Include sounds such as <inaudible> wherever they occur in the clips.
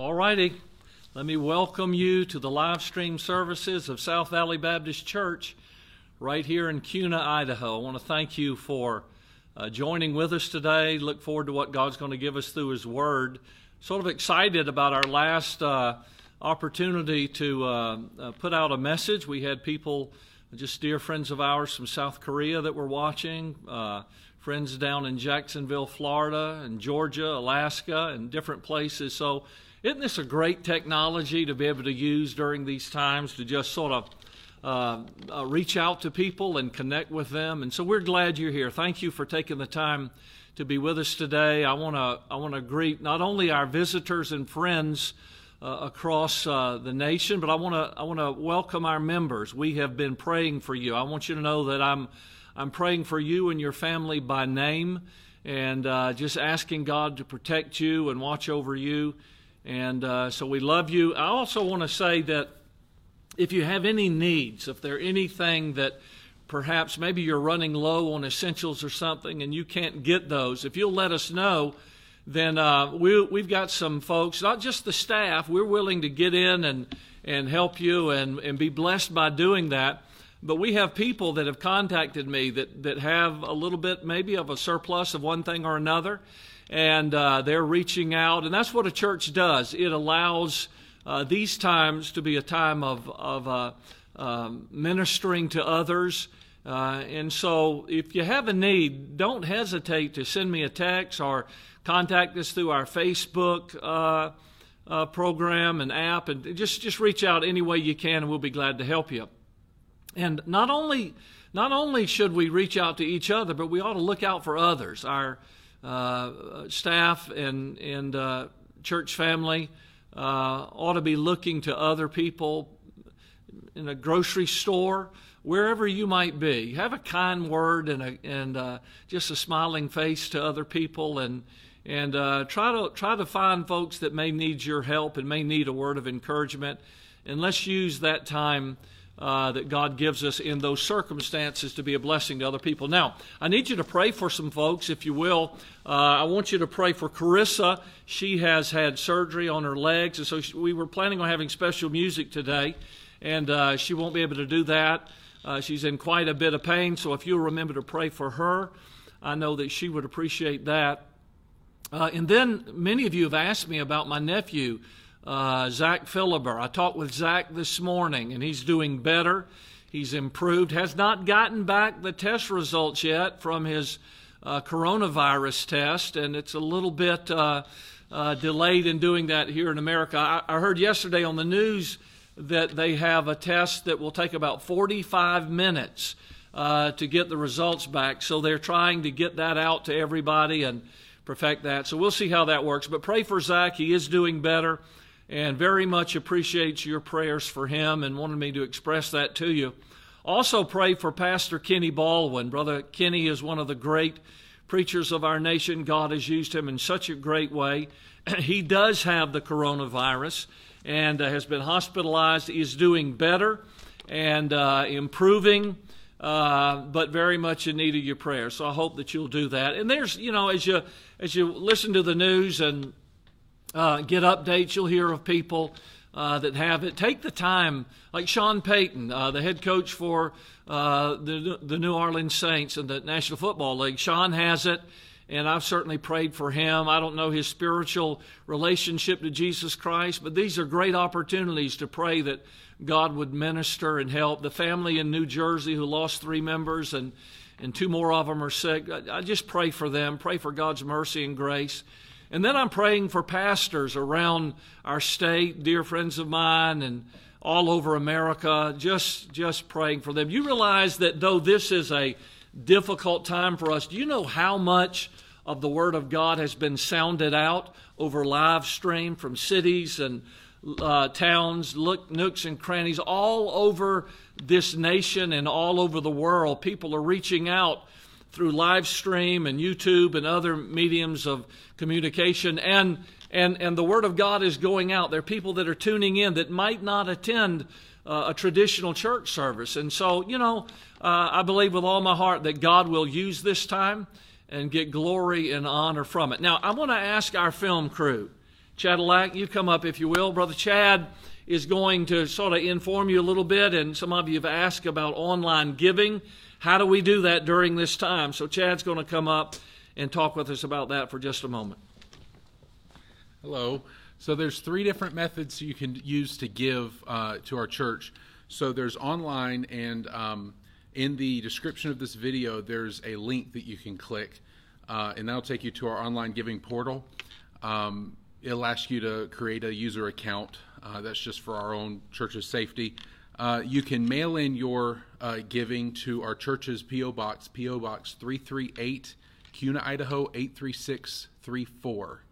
All righty. Let me welcome you to the live stream services of South Valley Baptist Church right here in Kuna, Idaho. I want to thank you for uh, joining with us today. Look forward to what God's going to give us through His Word. Sort of excited about our last uh, opportunity to uh, uh put out a message. We had people, just dear friends of ours from South Korea that were watching, uh, friends down in Jacksonville, Florida, and Georgia, Alaska, and different places. So isn't this a great technology to be able to use during these times to just sort of uh, uh, reach out to people and connect with them? And so we're glad you're here. Thank you for taking the time to be with us today. I want to I want to greet not only our visitors and friends uh, across uh, the nation, but I want to I want to welcome our members. We have been praying for you. I want you to know that I'm I'm praying for you and your family by name, and uh, just asking God to protect you and watch over you. And uh, so we love you. I also want to say that if you have any needs, if there anything that perhaps maybe you're running low on essentials or something and you can't get those, if you'll let us know, then uh, we, we've got some folks, not just the staff, we're willing to get in and, and help you and, and be blessed by doing that. But we have people that have contacted me that, that have a little bit maybe of a surplus of one thing or another and uh, they're reaching out. And that's what a church does it allows uh, these times to be a time of, of uh, um, ministering to others. Uh, and so, if you have a need, don't hesitate to send me a text or contact us through our Facebook uh, uh, program and app, and just just reach out any way you can, and we'll be glad to help you. And not only not only should we reach out to each other, but we ought to look out for others. Our uh, staff and, and uh, church family uh, ought to be looking to other people in a grocery store, wherever you might be. Have a kind word and, a, and uh, just a smiling face to other people and, and uh, try, to, try to find folks that may need your help and may need a word of encouragement. And let's use that time uh, that God gives us in those circumstances to be a blessing to other people. Now, I need you to pray for some folks, if you will. Uh, I want you to pray for Carissa. She has had surgery on her legs, and so she, we were planning on having special music today, and uh, she won't be able to do that. Uh, she's in quite a bit of pain, so if you'll remember to pray for her, I know that she would appreciate that. Uh, and then many of you have asked me about my nephew uh, Zach Philibert. I talked with Zach this morning, and he's doing better. He's improved. Has not gotten back the test results yet from his uh, coronavirus test, and it's a little bit uh, uh, delayed in doing that here in America. I, I heard yesterday on the news that they have a test that will take about 45 minutes uh, to get the results back. So they're trying to get that out to everybody and perfect that. So we'll see how that works. But pray for Zach. He is doing better and very much appreciates your prayers for him and wanted me to express that to you. Also, pray for Pastor Kenny Baldwin. Brother Kenny is one of the great preachers of our nation. God has used him in such a great way. <clears throat> he does have the coronavirus and uh, has been hospitalized. He is doing better and uh, improving. Uh, but very much in need of your prayers. So I hope that you'll do that. And there's, you know, as you as you listen to the news and uh, get updates. You'll hear of people uh, that have it. Take the time, like Sean Payton, uh, the head coach for uh, the, the New Orleans Saints and the National Football League. Sean has it, and I've certainly prayed for him. I don't know his spiritual relationship to Jesus Christ, but these are great opportunities to pray that God would minister and help. The family in New Jersey who lost three members and and two more of them are sick. I, I just pray for them. Pray for God's mercy and grace. And then I'm praying for pastors around our state, dear friends of mine, and all over America, just, just praying for them. You realize that though this is a difficult time for us, do you know how much of the Word of God has been sounded out over live stream from cities and uh, towns, look, nooks and crannies all over this nation and all over the world? People are reaching out through live stream and YouTube and other mediums of communication. And, and, and the Word of God is going out. There are people that are tuning in that might not attend uh, a traditional church service. And so, you know, uh, I believe with all my heart that God will use this time and get glory and honor from it. Now, I want to ask our film crew Chadillac, you come up if you will. Brother Chad is going to sort of inform you a little bit, and some of you have asked about online giving. How do we do that during this time? So Chad's going to come up and talk with us about that for just a moment. Hello. So there's three different methods you can use to give uh, to our church. So there's online, and um, in the description of this video, there's a link that you can click, uh, and that'll take you to our online giving portal. Um, it'll ask you to create a user account. Uh, that's just for our own church's safety. Uh, you can mail in your uh, giving to our church's P.O. Box, P.O. Box 338, Kuna, Idaho 83634.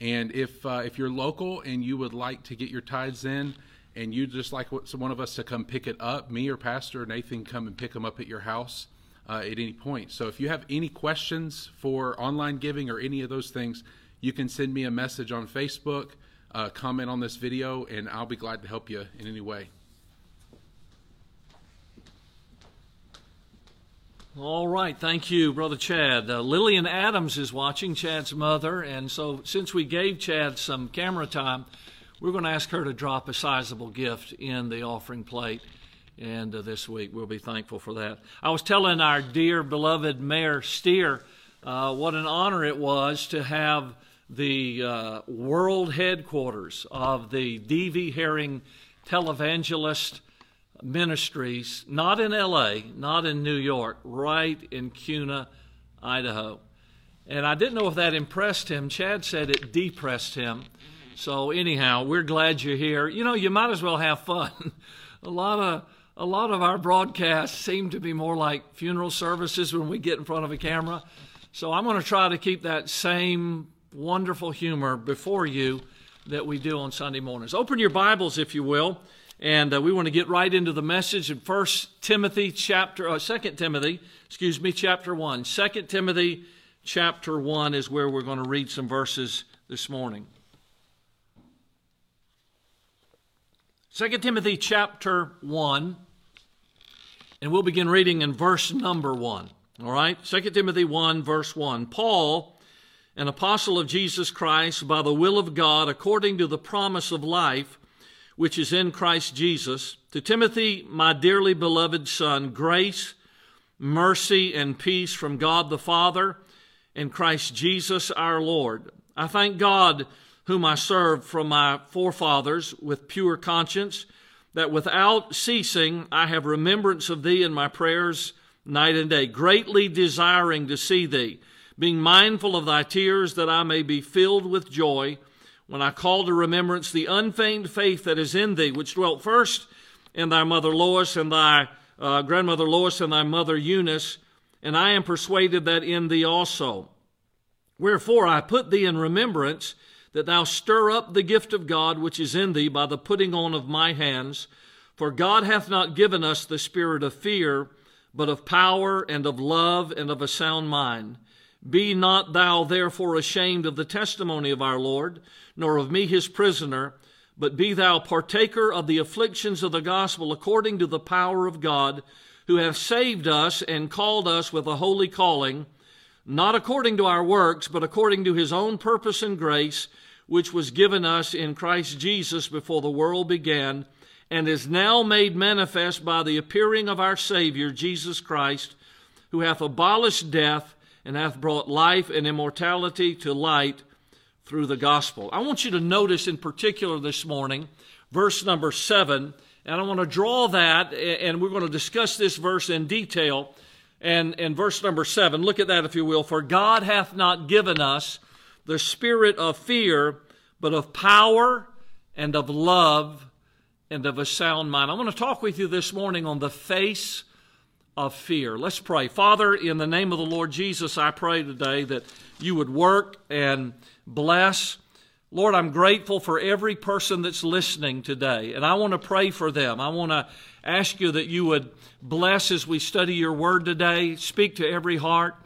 And if uh, if you're local and you would like to get your tithes in, and you'd just like one of us to come pick it up, me or Pastor Nathan come and pick them up at your house uh, at any point. So if you have any questions for online giving or any of those things, you can send me a message on Facebook, uh, comment on this video, and I'll be glad to help you in any way. All right, thank you, Brother Chad. Uh, Lillian Adams is watching, Chad's mother, and so since we gave Chad some camera time, we're going to ask her to drop a sizable gift in the offering plate. And uh, this week, we'll be thankful for that. I was telling our dear beloved Mayor Stear uh, what an honor it was to have the uh, world headquarters of the D.V. Herring Televangelist ministries, not in LA, not in New York, right in KUNA, Idaho. And I didn't know if that impressed him. Chad said it depressed him. So anyhow, we're glad you're here. You know, you might as well have fun. <laughs> a lot of a lot of our broadcasts seem to be more like funeral services when we get in front of a camera. So I'm going to try to keep that same wonderful humor before you that we do on Sunday mornings. Open your Bibles, if you will, and uh, we want to get right into the message in First Timothy chapter, uh, Second Timothy, excuse me, chapter one. Second Timothy chapter one is where we're going to read some verses this morning. Second Timothy chapter one, and we'll begin reading in verse number one. All right, Second Timothy one, verse one. Paul, an apostle of Jesus Christ, by the will of God, according to the promise of life which is in Christ Jesus, to Timothy, my dearly beloved son, grace, mercy, and peace from God the Father and Christ Jesus our Lord. I thank God, whom I serve from my forefathers with pure conscience, that without ceasing I have remembrance of thee in my prayers night and day, greatly desiring to see thee, being mindful of thy tears, that I may be filled with joy when I call to remembrance the unfeigned faith that is in thee, which dwelt first in thy mother Lois and thy uh, grandmother Lois and thy mother Eunice, and I am persuaded that in thee also. Wherefore I put thee in remembrance that thou stir up the gift of God which is in thee by the putting on of my hands. For God hath not given us the spirit of fear, but of power and of love and of a sound mind. Be not thou therefore ashamed of the testimony of our Lord nor of me his prisoner, but be thou partaker of the afflictions of the gospel according to the power of God, who hath saved us and called us with a holy calling, not according to our works, but according to his own purpose and grace, which was given us in Christ Jesus before the world began, and is now made manifest by the appearing of our Savior, Jesus Christ, who hath abolished death and hath brought life and immortality to light through the gospel. I want you to notice in particular this morning, verse number seven, and I want to draw that, and we're going to discuss this verse in detail. And, and verse number seven, look at that if you will. For God hath not given us the spirit of fear, but of power and of love and of a sound mind. I want to talk with you this morning on the face of fear. Let's pray. Father, in the name of the Lord Jesus, I pray today that you would work and bless. Lord, I'm grateful for every person that's listening today, and I want to pray for them. I want to ask you that you would bless as we study your word today, speak to every heart,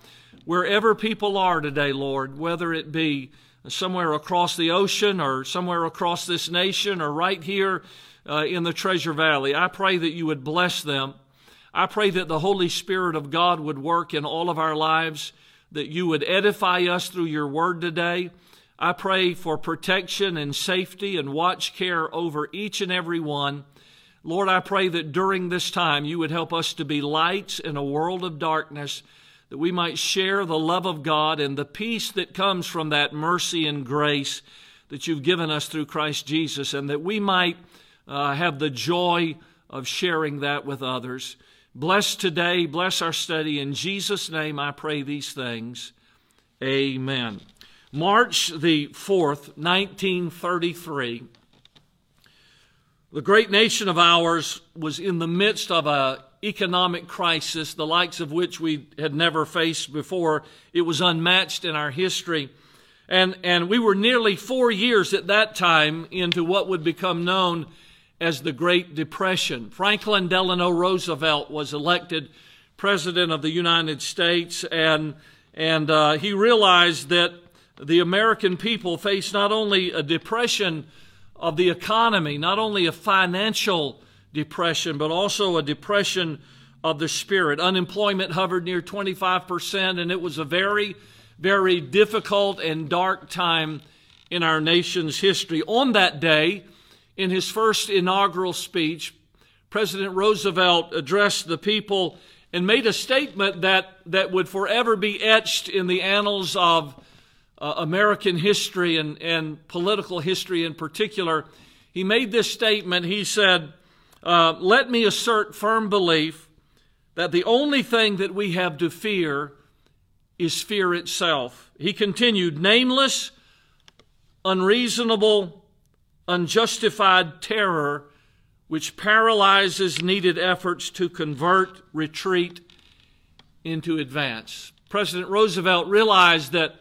wherever people are today, Lord, whether it be somewhere across the ocean or somewhere across this nation or right here uh, in the Treasure Valley. I pray that you would bless them. I pray that the Holy Spirit of God would work in all of our lives, that you would edify us through your word today. I pray for protection and safety and watch care over each and every one. Lord, I pray that during this time you would help us to be lights in a world of darkness, that we might share the love of God and the peace that comes from that mercy and grace that you've given us through Christ Jesus, and that we might uh, have the joy of sharing that with others. Bless today, bless our study. In Jesus' name I pray these things. Amen. March the 4th, 1933. The great nation of ours was in the midst of an economic crisis, the likes of which we had never faced before. It was unmatched in our history. And, and we were nearly four years at that time into what would become known as the Great Depression. Franklin Delano Roosevelt was elected President of the United States, and, and uh, he realized that the American people faced not only a depression of the economy, not only a financial depression, but also a depression of the spirit. Unemployment hovered near 25%, and it was a very very difficult and dark time in our nation's history. On that day, in his first inaugural speech, President Roosevelt addressed the people and made a statement that, that would forever be etched in the annals of uh, American history and, and political history in particular. He made this statement. He said, uh, Let me assert firm belief that the only thing that we have to fear is fear itself. He continued, nameless, unreasonable, unjustified terror which paralyzes needed efforts to convert retreat into advance. President Roosevelt realized that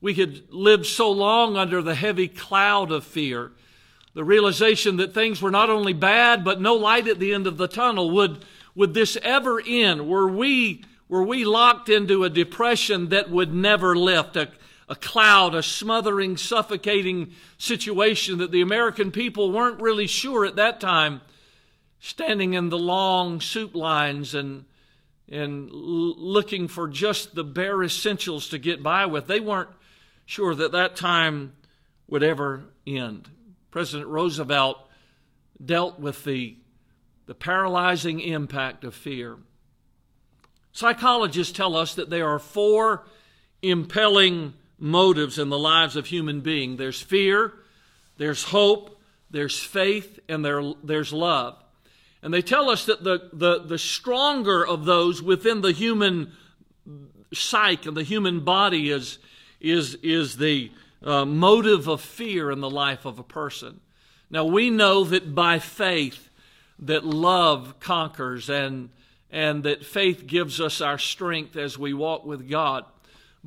we had lived so long under the heavy cloud of fear, the realization that things were not only bad, but no light at the end of the tunnel. Would, would this ever end? Were we were we locked into a depression that would never lift, a, a cloud, a smothering, suffocating situation that the American people weren't really sure at that time, standing in the long soup lines and and looking for just the bare essentials to get by with. They weren't sure that that time would ever end. President Roosevelt dealt with the, the paralyzing impact of fear. Psychologists tell us that there are four impelling motives in the lives of human beings there's fear, there's hope, there's faith, and there, there's love. And they tell us that the, the, the stronger of those within the human psyche and the human body is, is, is the uh, motive of fear in the life of a person. Now we know that by faith that love conquers and and that faith gives us our strength as we walk with God.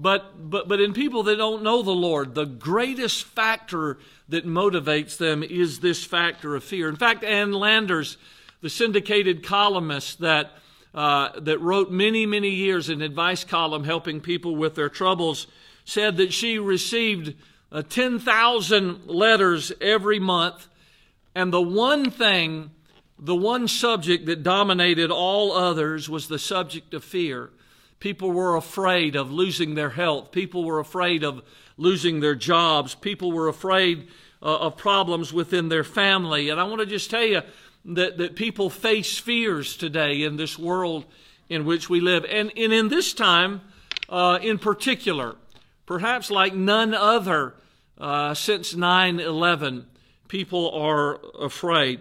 But, but, but in people that don't know the Lord, the greatest factor that motivates them is this factor of fear. In fact, Ann Landers, the syndicated columnist that, uh, that wrote many, many years an advice column helping people with their troubles, said that she received uh, 10,000 letters every month, and the one thing the one subject that dominated all others was the subject of fear. People were afraid of losing their health. People were afraid of losing their jobs. People were afraid uh, of problems within their family. And I want to just tell you that, that people face fears today in this world in which we live. And, and in this time uh, in particular, perhaps like none other uh, since 9 11, people are afraid.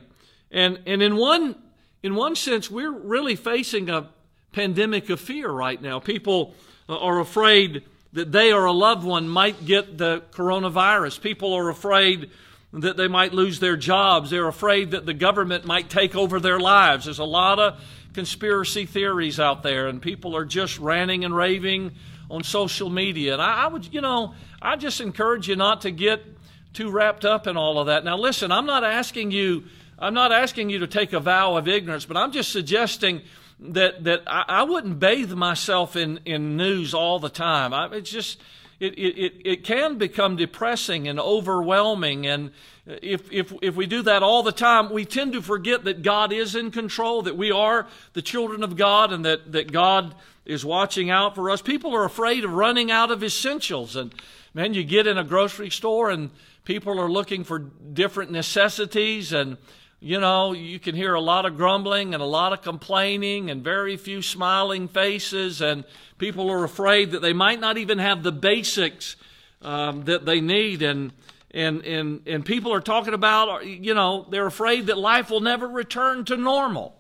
And, and in, one, in one sense, we're really facing a pandemic of fear right now. People uh, are afraid that they or a loved one might get the coronavirus. People are afraid that they might lose their jobs. They're afraid that the government might take over their lives. There's a lot of conspiracy theories out there, and people are just ranting and raving on social media. And I, I would, you know, I just encourage you not to get too wrapped up in all of that. Now, listen, I'm not asking you I'm not asking you to take a vow of ignorance, but I'm just suggesting that that I, I wouldn't bathe myself in, in news all the time. I, it's just it, it, it can become depressing and overwhelming. And if, if, if we do that all the time, we tend to forget that God is in control, that we are the children of God, and that, that God is watching out for us. People are afraid of running out of essentials. And man, you get in a grocery store and people are looking for different necessities and you know, you can hear a lot of grumbling and a lot of complaining and very few smiling faces, and people are afraid that they might not even have the basics um, that they need. And, and, and, and people are talking about, you know, they're afraid that life will never return to normal.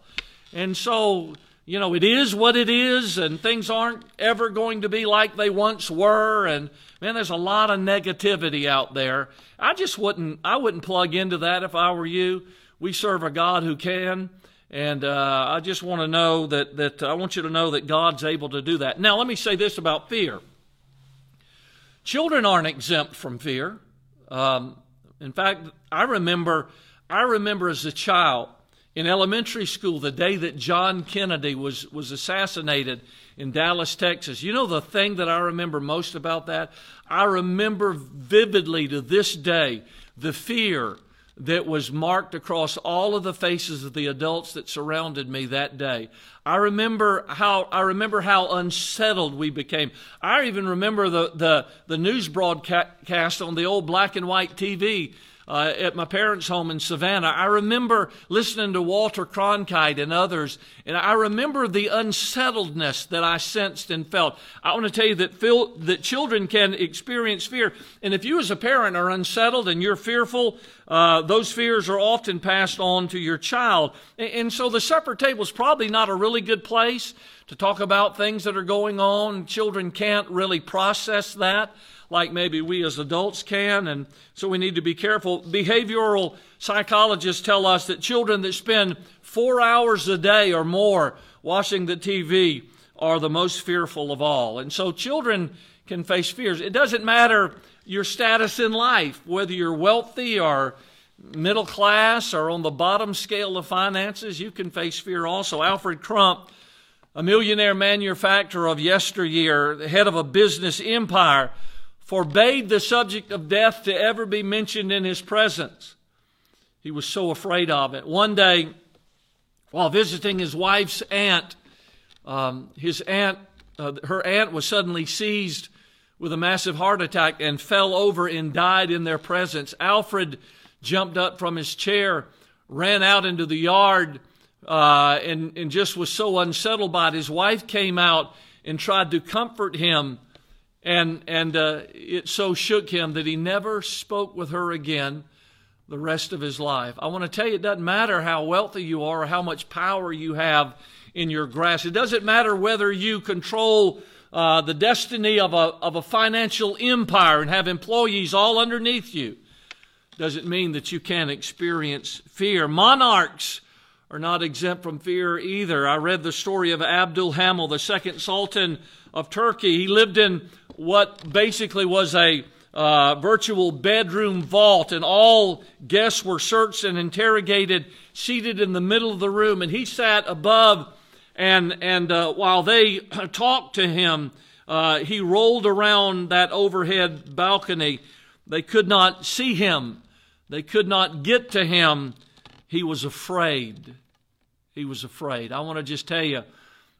And so, you know, it is what it is, and things aren't ever going to be like they once were. And man, there's a lot of negativity out there. I just wouldn't, I wouldn't plug into that if I were you. We serve a God who can. And uh, I just want to know that, that I want you to know that God's able to do that. Now, let me say this about fear children aren't exempt from fear. Um, in fact, I remember, I remember as a child in elementary school the day that John Kennedy was, was assassinated in Dallas, Texas. You know the thing that I remember most about that? I remember vividly to this day the fear that was marked across all of the faces of the adults that surrounded me that day. I remember how I remember how unsettled we became. I even remember the the, the news broadcast on the old black and white TV uh, at my parents' home in Savannah. I remember listening to Walter Cronkite and others, and I remember the unsettledness that I sensed and felt. I want to tell you that, feel, that children can experience fear, and if you as a parent are unsettled and you're fearful, uh, those fears are often passed on to your child. And, and so the supper table is probably not a really good place to talk about things that are going on. Children can't really process that like maybe we as adults can, and so we need to be careful. Behavioral psychologists tell us that children that spend four hours a day or more watching the TV are the most fearful of all. And so children can face fears. It doesn't matter your status in life, whether you're wealthy or middle class or on the bottom scale of finances, you can face fear also. Alfred Crump, a millionaire manufacturer of yesteryear, the head of a business empire, forbade the subject of death to ever be mentioned in his presence. He was so afraid of it. One day, while visiting his wife's aunt, um, his aunt, uh, her aunt was suddenly seized with a massive heart attack and fell over and died in their presence. Alfred jumped up from his chair, ran out into the yard, uh, and, and just was so unsettled by it. His wife came out and tried to comfort him and, and uh, it so shook him that he never spoke with her again the rest of his life. I want to tell you, it doesn't matter how wealthy you are or how much power you have in your grasp. It doesn't matter whether you control uh, the destiny of a, of a financial empire and have employees all underneath you. Doesn't mean that you can't experience fear. Monarchs are not exempt from fear either. I read the story of Abdul Hamid, the second sultan of Turkey. He lived in what basically was a uh, virtual bedroom vault, and all guests were searched and interrogated, seated in the middle of the room, and he sat above. And and uh, while they <clears throat> talked to him, uh, he rolled around that overhead balcony. They could not see him. They could not get to him. He was afraid. He was afraid. I want to just tell you,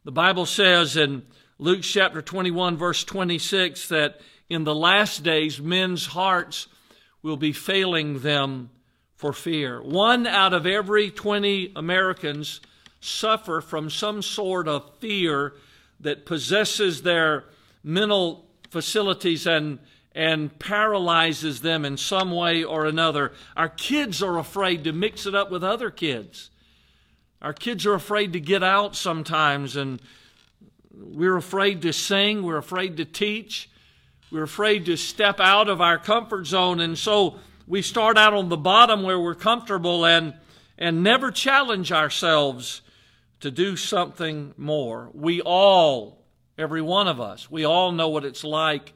the Bible says in Luke chapter 21, verse 26, that in the last days men's hearts will be failing them for fear. One out of every 20 Americans suffer from some sort of fear that possesses their mental facilities and and paralyzes them in some way or another. Our kids are afraid to mix it up with other kids. Our kids are afraid to get out sometimes and we're afraid to sing. We're afraid to teach. We're afraid to step out of our comfort zone. And so we start out on the bottom where we're comfortable and, and never challenge ourselves to do something more. We all, every one of us, we all know what it's like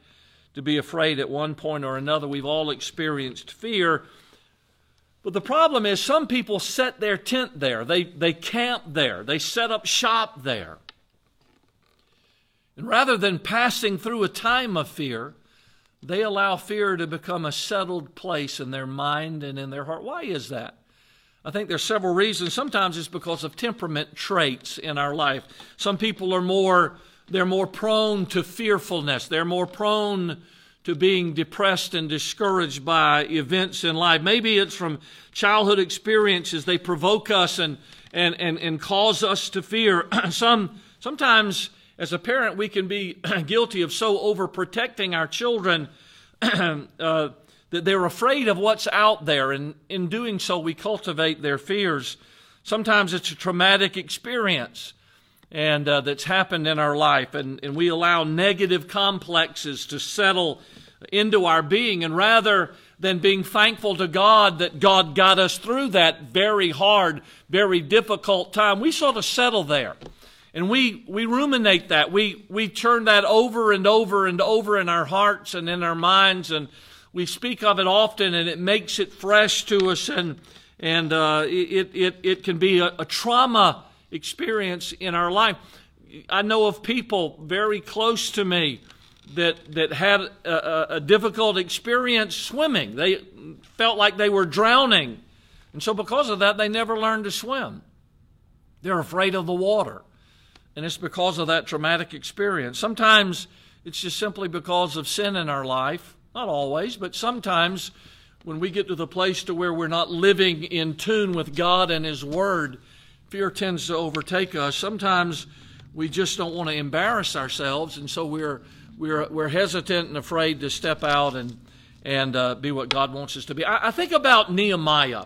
to be afraid at one point or another. We've all experienced fear. But the problem is, some people set their tent there. They, they camp there. They set up shop there. And rather than passing through a time of fear, they allow fear to become a settled place in their mind and in their heart. Why is that? I think there's several reasons. Sometimes it's because of temperament traits in our life. Some people are more they're more prone to fearfulness. They're more prone to being depressed and discouraged by events in life. Maybe it's from childhood experiences. They provoke us and, and, and, and cause us to fear. <clears throat> Some, sometimes, as a parent, we can be <clears throat> guilty of so overprotecting our children <clears throat> uh, that they're afraid of what's out there. And in doing so, we cultivate their fears. Sometimes it's a traumatic experience and uh, that's happened in our life, and, and we allow negative complexes to settle into our being, and rather than being thankful to God that God got us through that very hard, very difficult time, we sort of settle there. And we, we ruminate that. We, we turn that over and over and over in our hearts and in our minds, and we speak of it often, and it makes it fresh to us, and, and uh, it, it, it can be a, a trauma experience in our life. I know of people very close to me that that had a, a, difficult experience swimming. They felt like they were drowning, and so because of that, they never learned to swim. They're afraid of the water, and it's because of that traumatic experience. Sometimes it's just simply because of sin in our life. Not always, but sometimes when we get to the place to where we're not living in tune with God and His Word fear tends to overtake us. Sometimes we just don't want to embarrass ourselves, and so we're we're we're hesitant and afraid to step out and and uh, be what God wants us to be. I, I think about Nehemiah,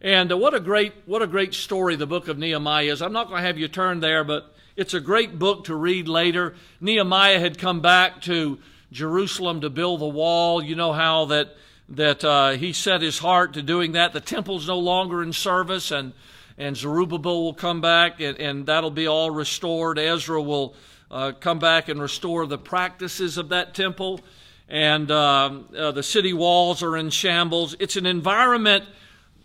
and uh, what a great what a great story the book of Nehemiah is. I'm not going to have you turn there, but it's a great book to read later. Nehemiah had come back to Jerusalem to build the wall. You know how that that uh, he set his heart to doing that. The temple's no longer in service, and and Zerubbabel will come back, and, and that'll be all restored. Ezra will uh, come back and restore the practices of that temple, and um, uh, the city walls are in shambles. It's an environment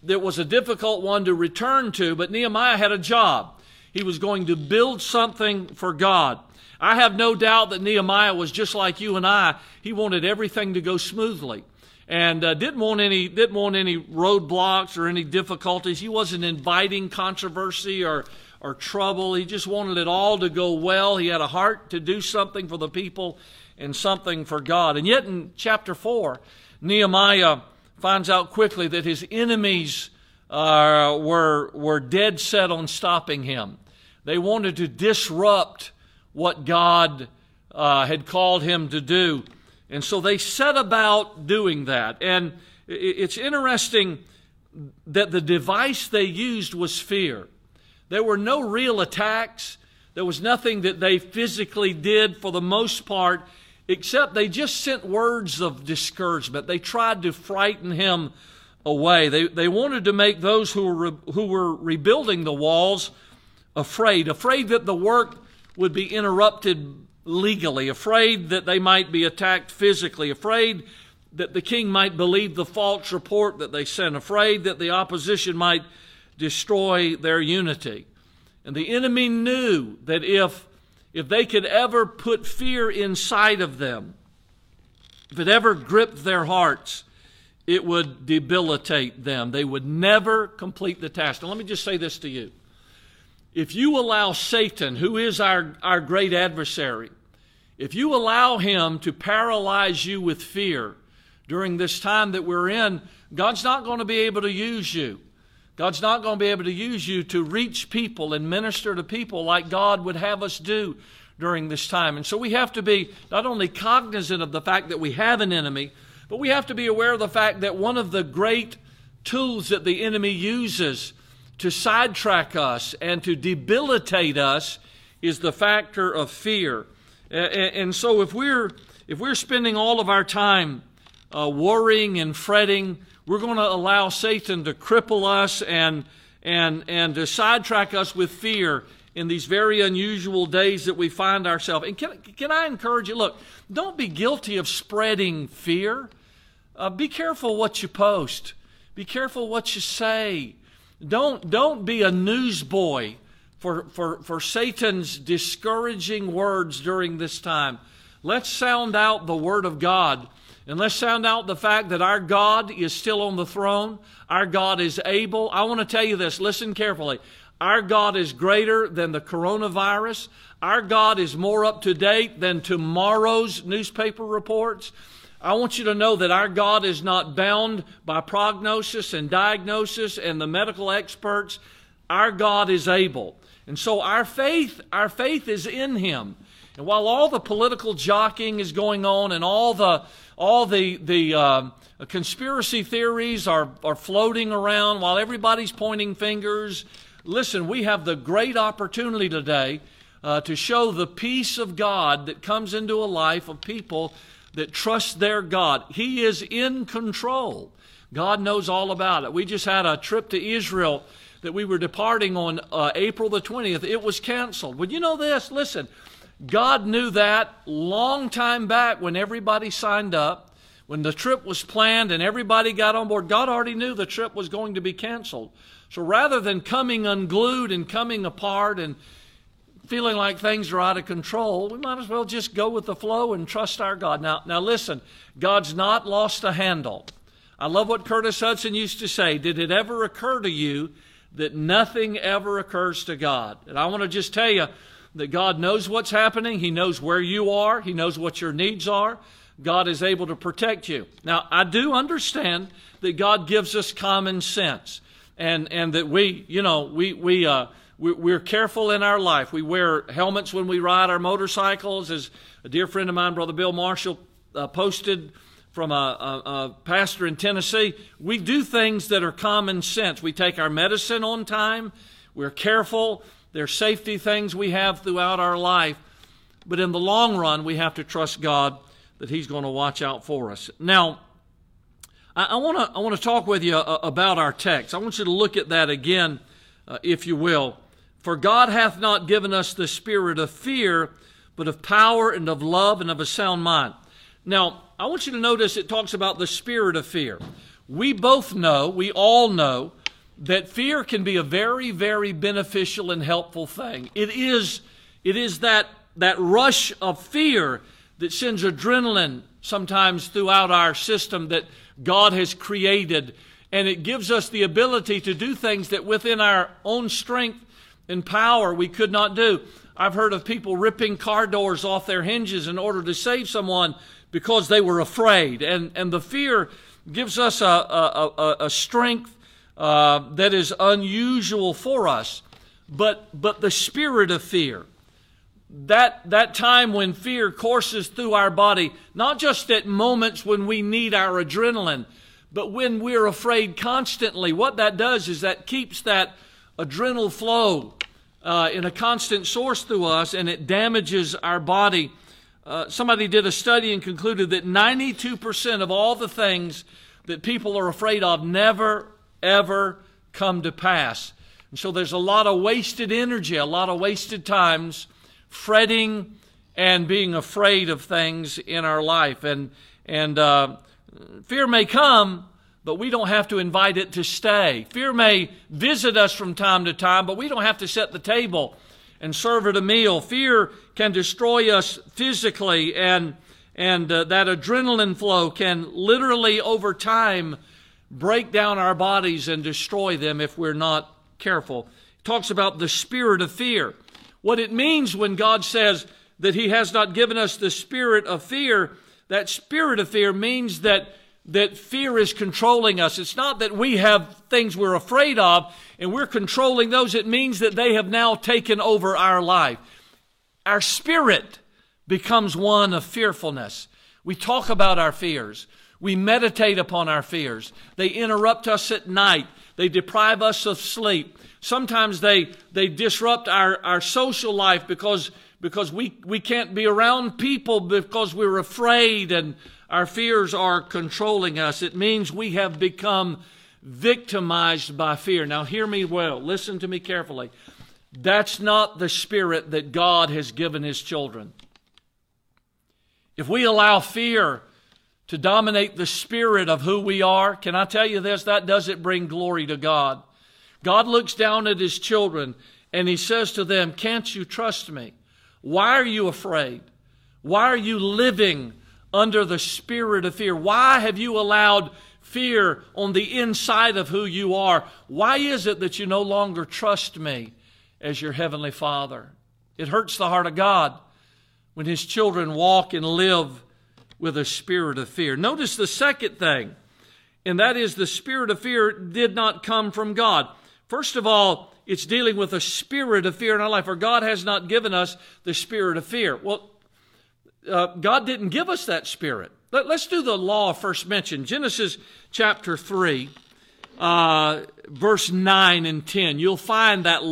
that was a difficult one to return to, but Nehemiah had a job. He was going to build something for God. I have no doubt that Nehemiah was just like you and I. He wanted everything to go smoothly and uh, didn't want any didn't want any roadblocks or any difficulties. He wasn't inviting controversy or or trouble. He just wanted it all to go well. He had a heart to do something for the people and something for God. And yet in chapter 4, Nehemiah finds out quickly that his enemies uh, were, were dead set on stopping him. They wanted to disrupt what God uh, had called him to do. And so they set about doing that. And it's interesting that the device they used was fear. There were no real attacks. There was nothing that they physically did for the most part, except they just sent words of discouragement. They tried to frighten him away. They, they wanted to make those who were, who were rebuilding the walls afraid, afraid that the work would be interrupted legally, afraid that they might be attacked physically, afraid that the king might believe the false report that they sent, afraid that the opposition might destroy their unity. And the enemy knew that if, if they could ever put fear inside of them, if it ever gripped their hearts, it would debilitate them. They would never complete the task. Now, let me just say this to you. If you allow Satan, who is our, our great adversary, if you allow him to paralyze you with fear during this time that we're in, God's not going to be able to use you. God's not going to be able to use you to reach people and minister to people like God would have us do during this time. And so we have to be not only cognizant of the fact that we have an enemy, but we have to be aware of the fact that one of the great tools that the enemy uses to sidetrack us and to debilitate us is the factor of fear. And so if we're if we're spending all of our time uh, worrying and fretting, we're going to allow Satan to cripple us and and and to sidetrack us with fear in these very unusual days that we find ourselves. And can, can I encourage you? Look, don't be guilty of spreading fear. Uh, be careful what you post. Be careful what you say. Don't, don't be a newsboy for, for, for Satan's discouraging words during this time. Let's sound out the Word of God And let's sound out the fact that our God is still on the throne. Our God is able. I want to tell you this. Listen carefully. Our God is greater than the coronavirus. Our God is more up to date than tomorrow's newspaper reports. I want you to know that our God is not bound by prognosis and diagnosis and the medical experts. Our God is able. And so our faith, our faith is in him. And while all the political jockeying is going on and all the all the the uh, conspiracy theories are are floating around, while everybody's pointing fingers, listen, we have the great opportunity today uh, to show the peace of God that comes into a life of people that trust their God. He is in control. God knows all about it. We just had a trip to Israel that we were departing on uh, April the 20th. It was canceled. Would you know this? Listen, God knew that long time back when everybody signed up, when the trip was planned and everybody got on board. God already knew the trip was going to be canceled. So rather than coming unglued and coming apart and feeling like things are out of control, we might as well just go with the flow and trust our God. Now, now listen, God's not lost a handle. I love what Curtis Hutson used to say. Did it ever occur to you that nothing ever occurs to God? And I want to just tell you that God knows what's happening. He knows where you are. He knows what your needs are. God is able to protect you. Now, I do understand that God gives us common sense and, and that we, you know, we, we, uh, we're careful in our life. We wear helmets when we ride our motorcycles. As a dear friend of mine, Brother Bill Marshall, uh, posted from a, a, a, pastor in Tennessee, we do things that are common sense. We take our medicine on time. We're careful. There's safety things we have throughout our life. But in the long run, we have to trust God that He's going to watch out for us. Now, I want to I want to talk with you uh, about our text. I want you to look at that again, uh, if you will. For God hath not given us the spirit of fear, but of power and of love and of a sound mind. Now, I want you to notice it talks about the spirit of fear. We both know, we all know, that fear can be a very, very beneficial and helpful thing. It is, it is that, that rush of fear that sends adrenaline sometimes throughout our system that God has created. And it gives us the ability to do things that within our own strength in power we could not do. I've heard of people ripping car doors off their hinges in order to save someone because they were afraid. And, and the fear gives us a, a, a, a strength uh, that is unusual for us. But, but the spirit of fear, that, that time when fear courses through our body, not just at moments when we need our adrenaline, but when we're afraid constantly, what that does is that keeps that adrenal flow uh, in a constant source through us and it damages our body. Uh, somebody did a study and concluded that 92% of all the things that people are afraid of never, ever come to pass. And so there's a lot of wasted energy, a lot of wasted times fretting and being afraid of things in our life. And, and uh, fear may come, but we don't have to invite it to stay. Fear may visit us from time to time, but we don't have to set the table and serve it a meal. Fear can destroy us physically, and, and uh, that adrenaline flow can literally, over time, break down our bodies and destroy them if we're not careful. It talks about the spirit of fear. What it means when God says that He has not given us the spirit of fear, that spirit of fear means that that fear is controlling us. It's not that we have things we're afraid of and we're controlling those. It means that they have now taken over our life. Our spirit becomes one of fearfulness. We talk about our fears. We meditate upon our fears. They interrupt us at night. They deprive us of sleep. Sometimes they, they disrupt our, our social life because, because we, we can't be around people because we're afraid and our fears are controlling us. It means we have become victimized by fear. Now, hear me well. Listen to me carefully. That's not the spirit that God has given His children. If we allow fear to dominate the spirit of who we are, can I tell you this? That doesn't bring glory to God. God looks down at His children and He says to them, Can't you trust me? Why are you afraid? Why are you living under the spirit of fear? Why have you allowed fear on the inside of who you are? Why is it that you no longer trust me as your heavenly Father? It hurts the heart of God when his children walk and live with a spirit of fear. Notice the second thing, and that is the spirit of fear did not come from God. First of all, it's dealing with a spirit of fear in our life, or God has not given us the spirit of fear. Well, uh, God didn't give us that spirit. Let, us do the law first mentioned Genesis chapter 3, uh, verse 9 and 10. You'll find that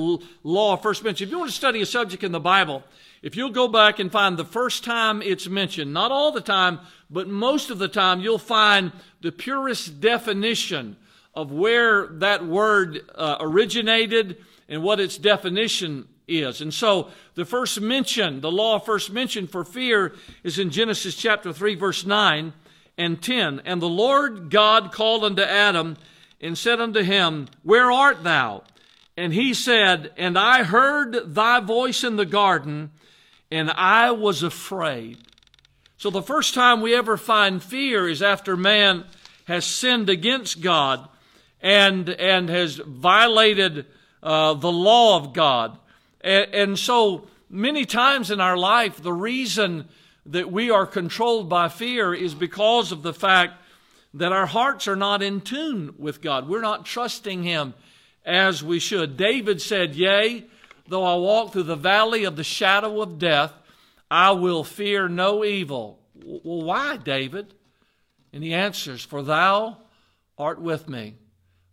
law first mentioned. If you want to study a subject in the Bible, if you'll go back and find the first time it's mentioned, not all the time, but most of the time, you'll find the purest definition of where that word uh, originated and what its definition is. And so the first mention, the law first mentioned for fear is in Genesis chapter 3 verse 9 and 10. And the Lord God called unto Adam and said unto him, Where art thou? And he said, And I heard thy voice in the garden, and I was afraid. So the first time we ever find fear is after man has sinned against God and, and has violated uh, the law of God. And, and so many times in our life, the reason that we are controlled by fear is because of the fact that our hearts are not in tune with God. We're not trusting Him as we should. David said, Yea, though I walk through the valley of the shadow of death, I will fear no evil. Well, why, David? And he answers, For thou art with me.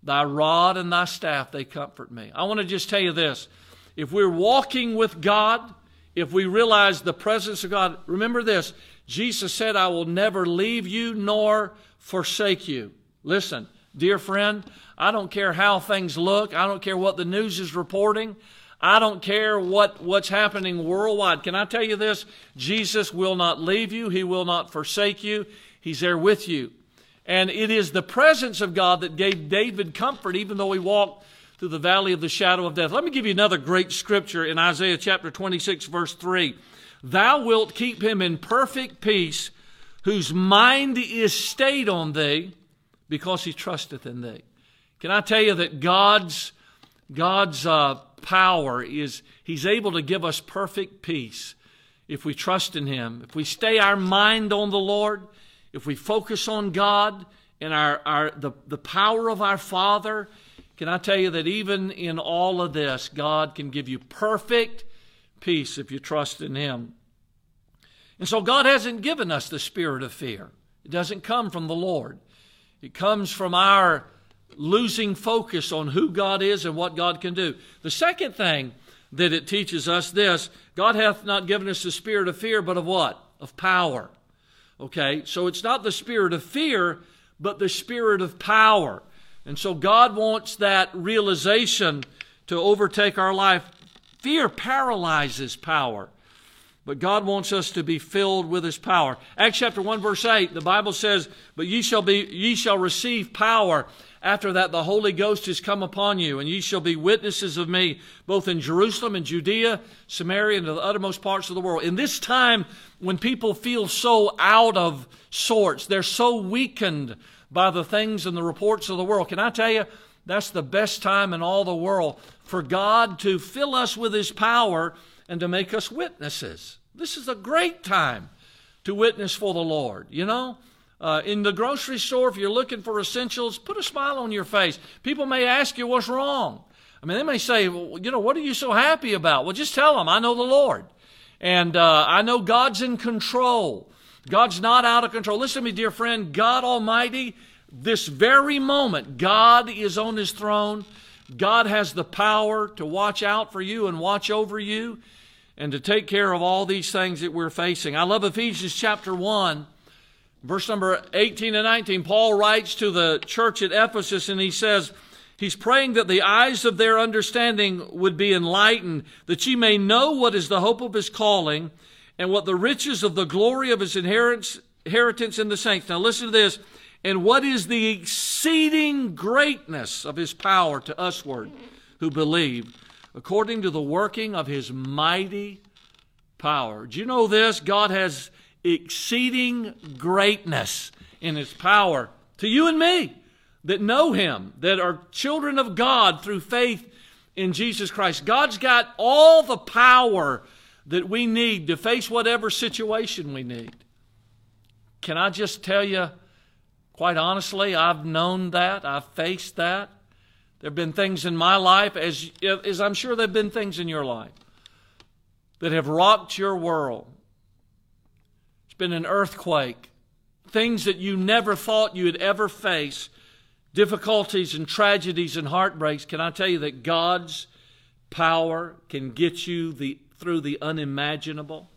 Thy rod and thy staff, they comfort me. I want to just tell you this. If we're walking with God, if we realize the presence of God, remember this Jesus said, I will never leave you nor forsake you. Listen, dear friend, I don't care how things look, I don't care what the news is reporting. I don't care what, what's happening worldwide. Can I tell you this? Jesus will not leave you. He will not forsake you. He's there with you. And it is the presence of God that gave David comfort, even though he walked through the valley of the shadow of death. Let me give you another great scripture in Isaiah chapter 26, verse 3. Thou wilt keep him in perfect peace, whose mind is stayed on thee, because he trusteth in thee. Can I tell you that God's, God's uh, power is, He's able to give us perfect peace if we trust in Him. If we stay our mind on the Lord, if we focus on God and our, our, the, the power of our Father, can I tell you that even in all of this, God can give you perfect peace if you trust in Him. And so God hasn't given us the spirit of fear. It doesn't come from the Lord. It comes from our losing focus on who God is and what God can do. The second thing that it teaches us this God hath not given us the spirit of fear, but of what? Of power. Okay, so it's not the spirit of fear, but the spirit of power. And so God wants that realization to overtake our life. Fear paralyzes power, but God wants us to be filled with His power. Acts chapter 1, verse 8, the Bible says, But ye shall, be, ye shall receive power after that, the Holy Ghost is come upon you, and ye shall be witnesses of me, both in Jerusalem and Judea, Samaria, and to the uttermost parts of the world. In this time, when people feel so out of sorts, they're so weakened by the things and the reports of the world. Can I tell you, that's the best time in all the world for God to fill us with His power and to make us witnesses. This is a great time to witness for the Lord, you know? Uh, in the grocery store, if you're looking for essentials, put a smile on your face. People may ask you what's wrong. I mean, they may say, well, you know, what are you so happy about? Well, just tell them, I know the Lord. And uh, I know God's in control. God's not out of control. Listen to me, dear friend. God Almighty, this very moment, God is on his throne. God has the power to watch out for you and watch over you and to take care of all these things that we're facing. I love Ephesians chapter 1 Verse number 18 and 19, Paul writes to the church at Ephesus and he says, He's praying that the eyes of their understanding would be enlightened, that ye may know what is the hope of his calling and what the riches of the glory of his inheritance in the saints. Now listen to this. And what is the exceeding greatness of his power to usward who believe, according to the working of his mighty power. Do you know this? God has exceeding greatness in his power to you and me that know him, that are children of God through faith in Jesus Christ. God's got all the power that we need to face whatever situation we need. Can I just tell you, quite honestly, I've known that, I've faced that. There have been things in my life, as, as I'm sure there have been things in your life, that have rocked your world. It's been an earthquake, things that you never thought you would ever face, difficulties and tragedies and heartbreaks. Can I tell you that God's power can get you the, through the unimaginable?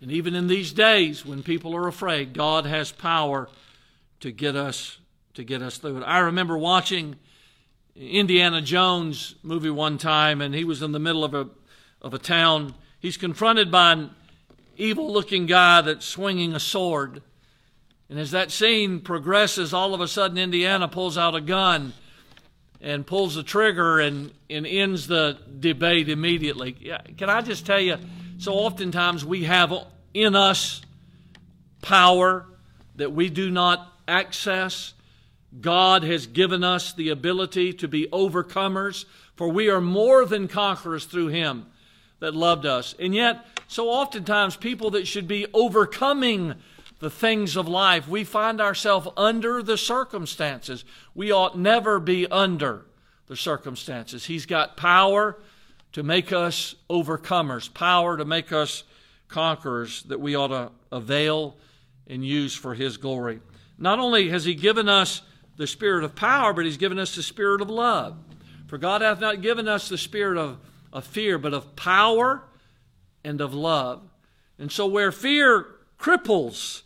And even in these days when people are afraid, God has power to get us to get us through it. I remember watching Indiana Jones movie one time, and he was in the middle of a of a town. He's confronted by an evil-looking guy that's swinging a sword. And as that scene progresses, all of a sudden Indiana pulls out a gun and pulls the trigger and, and ends the debate immediately. Yeah, can I just tell you, so oftentimes we have in us power that we do not access. God has given us the ability to be overcomers, for we are more than conquerors through Him that loved us. And yet, so oftentimes, people that should be overcoming the things of life, we find ourselves under the circumstances. We ought never be under the circumstances. He's got power to make us overcomers, power to make us conquerors that we ought to avail and use for His glory. Not only has He given us the spirit of power, but He's given us the spirit of love. For God hath not given us the spirit of, of fear, but of power and of love. And so, where fear cripples,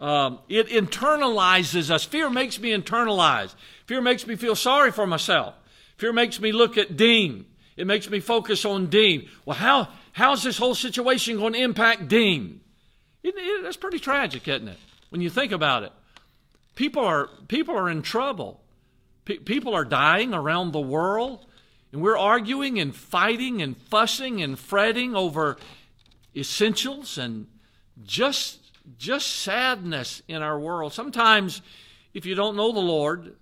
um, it internalizes us. Fear makes me internalize. Fear makes me feel sorry for myself. Fear makes me look at Dean. It makes me focus on Dean. Well, how, how's this whole situation going to impact Dean? It, it, that's pretty tragic, isn't it? When you think about it. People are, people are in trouble. P- people are dying around the world, and we're arguing and fighting and fussing and fretting over essentials and just just sadness in our world. Sometimes if you don't know the Lord,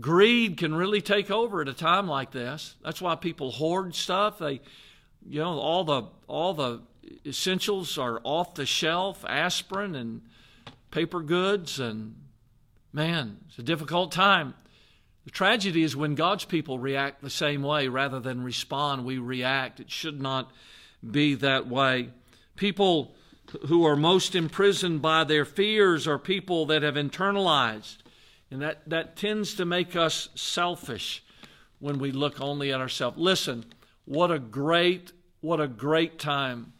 greed can really take over at a time like this. That's why people hoard stuff. They you know all the all the essentials are off the shelf, aspirin and paper goods and Man, it's a difficult time. The tragedy is when God's people react the same way rather than respond, we react. It should not be that way. People who are most imprisoned by their fears are people that have internalized. And that, that tends to make us selfish when we look only at ourselves. Listen, what a great, what a great time.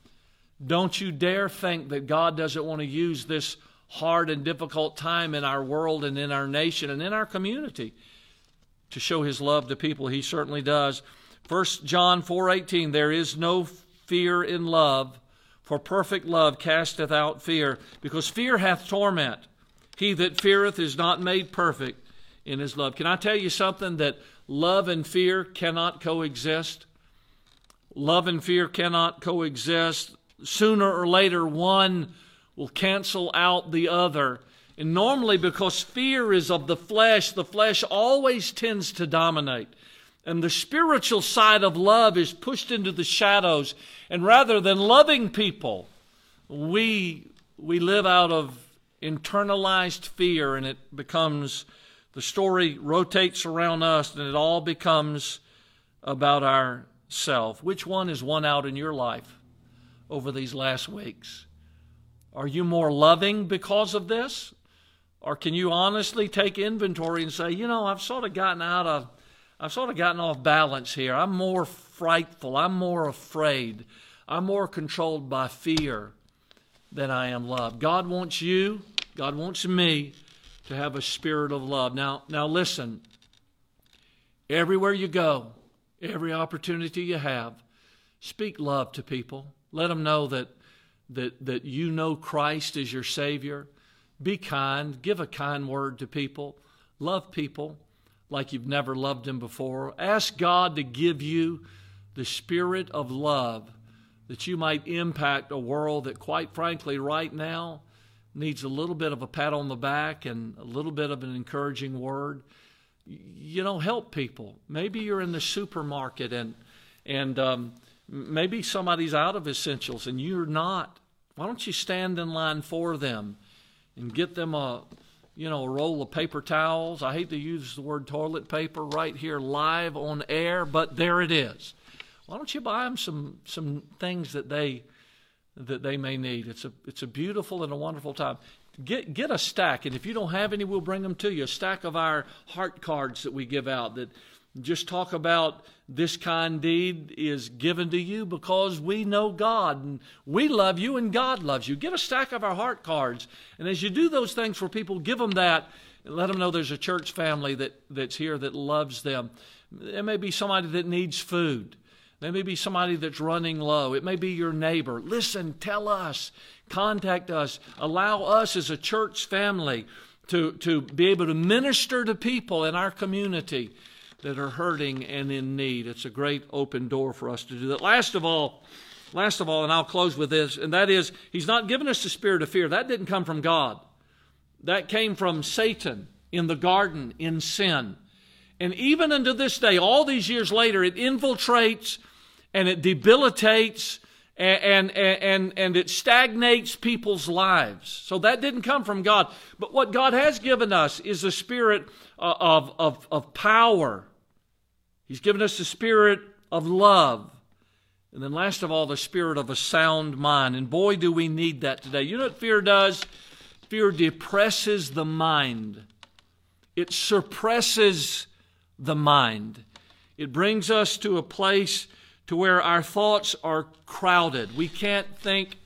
Don't you dare think that God doesn't want to use this hard and difficult time in our world and in our nation and in our community to show his love to people he certainly does 1 john 4.18 there is no fear in love for perfect love casteth out fear because fear hath torment he that feareth is not made perfect in his love can i tell you something that love and fear cannot coexist love and fear cannot coexist sooner or later one will cancel out the other. And normally, because fear is of the flesh, the flesh always tends to dominate. And the spiritual side of love is pushed into the shadows. And rather than loving people, we, we live out of internalized fear, and it becomes the story rotates around us, and it all becomes about ourself. Which one is won out in your life over these last weeks? Are you more loving because of this? Or can you honestly take inventory and say, you know, I've sort of gotten out of, I've sort of gotten off balance here. I'm more frightful. I'm more afraid. I'm more controlled by fear than I am love. God wants you, God wants me to have a spirit of love. Now, now listen. Everywhere you go, every opportunity you have, speak love to people. Let them know that that, that you know Christ is your Savior. Be kind, give a kind word to people, love people like you've never loved Him before. Ask God to give you the spirit of love that you might impact a world that, quite frankly, right now needs a little bit of a pat on the back and a little bit of an encouraging word. You know, help people. Maybe you're in the supermarket and and um, maybe somebody's out of essentials and you're not. Why don't you stand in line for them and get them a you know, a roll of paper towels. I hate to use the word toilet paper right here live on air, but there it is. Why don't you buy them some some things that they that they may need? It's a it's a beautiful and a wonderful time. Get get a stack, and if you don't have any, we'll bring them to you. A stack of our heart cards that we give out that just talk about this kind deed is given to you because we know God and we love you and God loves you. Get a stack of our heart cards. And as you do those things for people, give them that and let them know there's a church family that, that's here that loves them. There may be somebody that needs food. There may be somebody that's running low. It may be your neighbor. Listen, tell us, contact us, allow us as a church family to, to be able to minister to people in our community that are hurting and in need. It's a great open door for us to do that. Last of all, last of all, and I'll close with this, and that is, He's not given us the spirit of fear. That didn't come from God. That came from Satan in the garden in sin. And even unto this day, all these years later, it infiltrates and it debilitates and, and, and, and it stagnates people's lives. So that didn't come from God. But what God has given us is a spirit uh, of, of, of power He's given us the spirit of love. And then, last of all, the spirit of a sound mind. And boy, do we need that today. You know what fear does? Fear depresses the mind, it suppresses the mind. It brings us to a place to where our thoughts are crowded. We can't think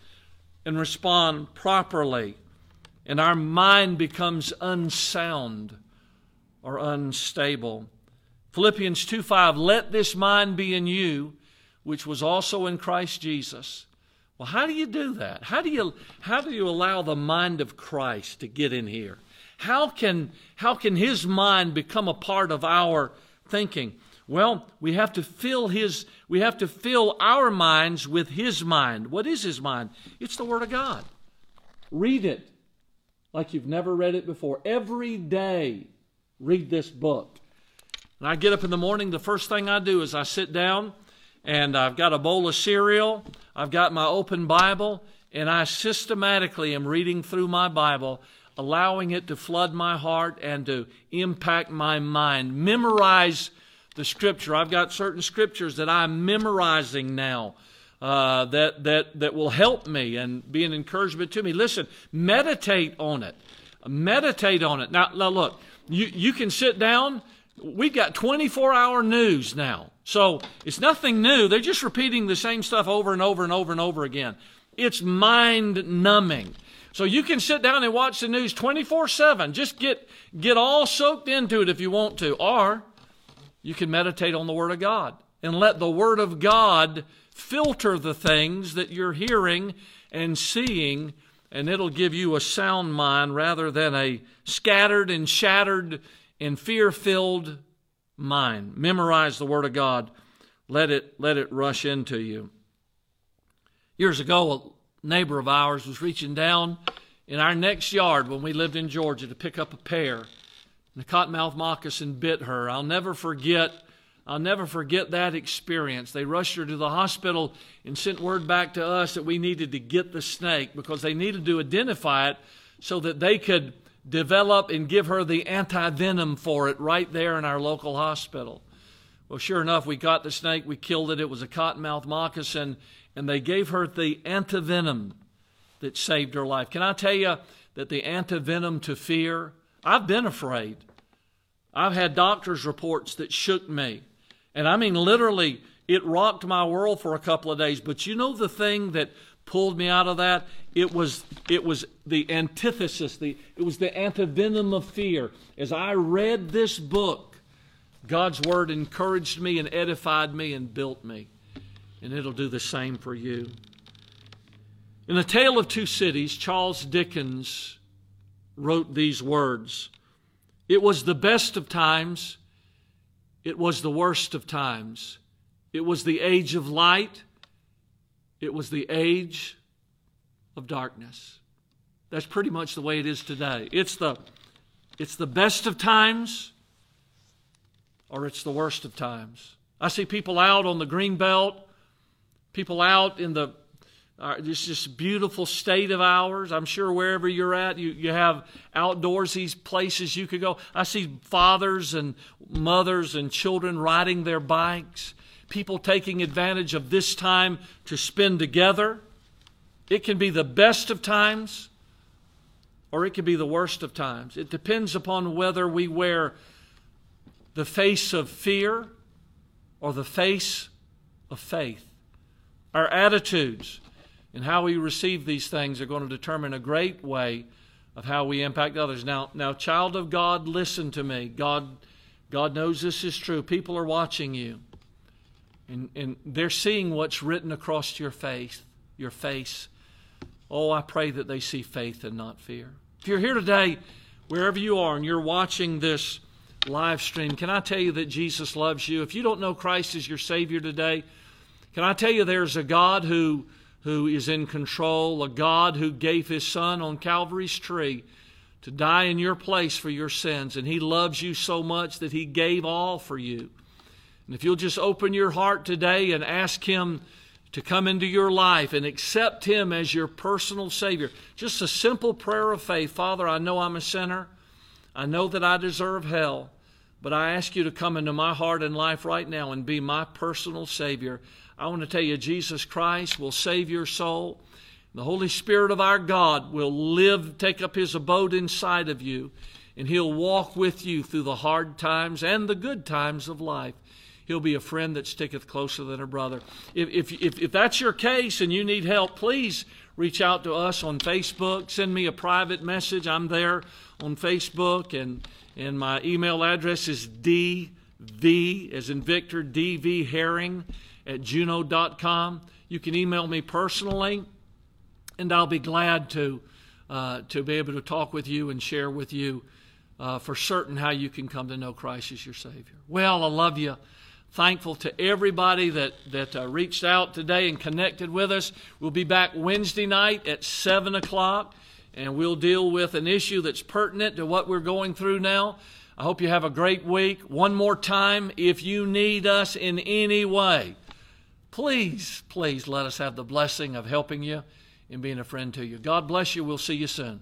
and respond properly, and our mind becomes unsound or unstable. Philippians 2 5, let this mind be in you, which was also in Christ Jesus. Well, how do you do that? How do you, how do you allow the mind of Christ to get in here? How can, how can his mind become a part of our thinking? Well, we have to fill his we have to fill our minds with his mind. What is his mind? It's the word of God. Read it like you've never read it before. Every day read this book. And I get up in the morning, the first thing I do is I sit down and I've got a bowl of cereal, I've got my open Bible, and I systematically am reading through my Bible, allowing it to flood my heart and to impact my mind. Memorize the scripture. I've got certain scriptures that I'm memorizing now. Uh, that that that will help me and be an encouragement to me. Listen, meditate on it. Meditate on it. Now, now look, you you can sit down we've got 24 hour news now. So it's nothing new. They're just repeating the same stuff over and over and over and over again. It's mind numbing. So you can sit down and watch the news 24 7. Just get, get all soaked into it if you want to. Or you can meditate on the Word of God and let the Word of God filter the things that you're hearing and seeing, and it'll give you a sound mind rather than a scattered and shattered in fear filled mind. Memorize the Word of God. Let it, let it rush into you. Years ago, a neighbor of ours was reaching down in our next yard when we lived in Georgia to pick up a pear. And the cottonmouth moccasin bit her. I'll never forget. I'll never forget that experience. They rushed her to the hospital and sent word back to us that we needed to get the snake because they needed to identify it so that they could develop and give her the anti venom for it right there in our local hospital. Well, sure enough, we got the snake, we killed it. It was a cottonmouth moccasin, and they gave her the antivenom that saved her life. Can I tell you that the antivenom to fear? I've been afraid. I've had doctor's reports that shook me. And I mean, literally, it rocked my world for a couple of days. But you know the thing that pulled me out of that? It was, it was the antithesis, the, it was the antivenom of fear. As I read this book, God's Word encouraged me and edified me and built me. And it'll do the same for you. In The Tale of Two Cities, Charles Dickens wrote these words It was the best of times, it was the worst of times. It was the age of light, it was the age of darkness. That's pretty much the way it is today. It's the, it's the best of times or it's the worst of times. I see people out on the green belt, people out in the uh, this this beautiful state of ours. I'm sure wherever you're at, you, you have outdoors these places you could go. I see fathers and mothers and children riding their bikes, people taking advantage of this time to spend together. It can be the best of times or it can be the worst of times. It depends upon whether we wear the face of fear or the face of faith. Our attitudes and how we receive these things are going to determine a great way of how we impact others. Now, now, child of God, listen to me. God, God knows this is true. People are watching you, and, and they're seeing what's written across your face. Your face. Oh, I pray that they see faith and not fear. If you're here today, wherever you are, and you're watching this live stream, can I tell you that Jesus loves you? If you don't know Christ as your Savior today, can I tell you there's a God who who is in control, a God who gave his Son on Calvary's tree to die in your place for your sins. And he loves you so much that he gave all for you. And if you'll just open your heart today and ask him to come into your life and accept him as your personal Savior, just a simple prayer of faith Father, I know I'm a sinner. I know that I deserve hell. But I ask you to come into my heart and life right now and be my personal Savior. I want to tell you, Jesus Christ will save your soul. The Holy Spirit of our God will live, take up his abode inside of you, and he'll walk with you through the hard times and the good times of life. He'll be a friend that sticketh closer than a brother. If, if, if, if that's your case and you need help, please reach out to us on Facebook. Send me a private message. I'm there on Facebook, and and my email address is dv, as in Victor, dv herring at juno.com. You can email me personally, and I'll be glad to, uh, to be able to talk with you and share with you uh, for certain how you can come to know Christ as your Savior. Well, I love you. Thankful to everybody that, that uh, reached out today and connected with us. We'll be back Wednesday night at 7 o'clock and we'll deal with an issue that's pertinent to what we're going through now. I hope you have a great week. One more time, if you need us in any way, please, please let us have the blessing of helping you and being a friend to you. God bless you. We'll see you soon.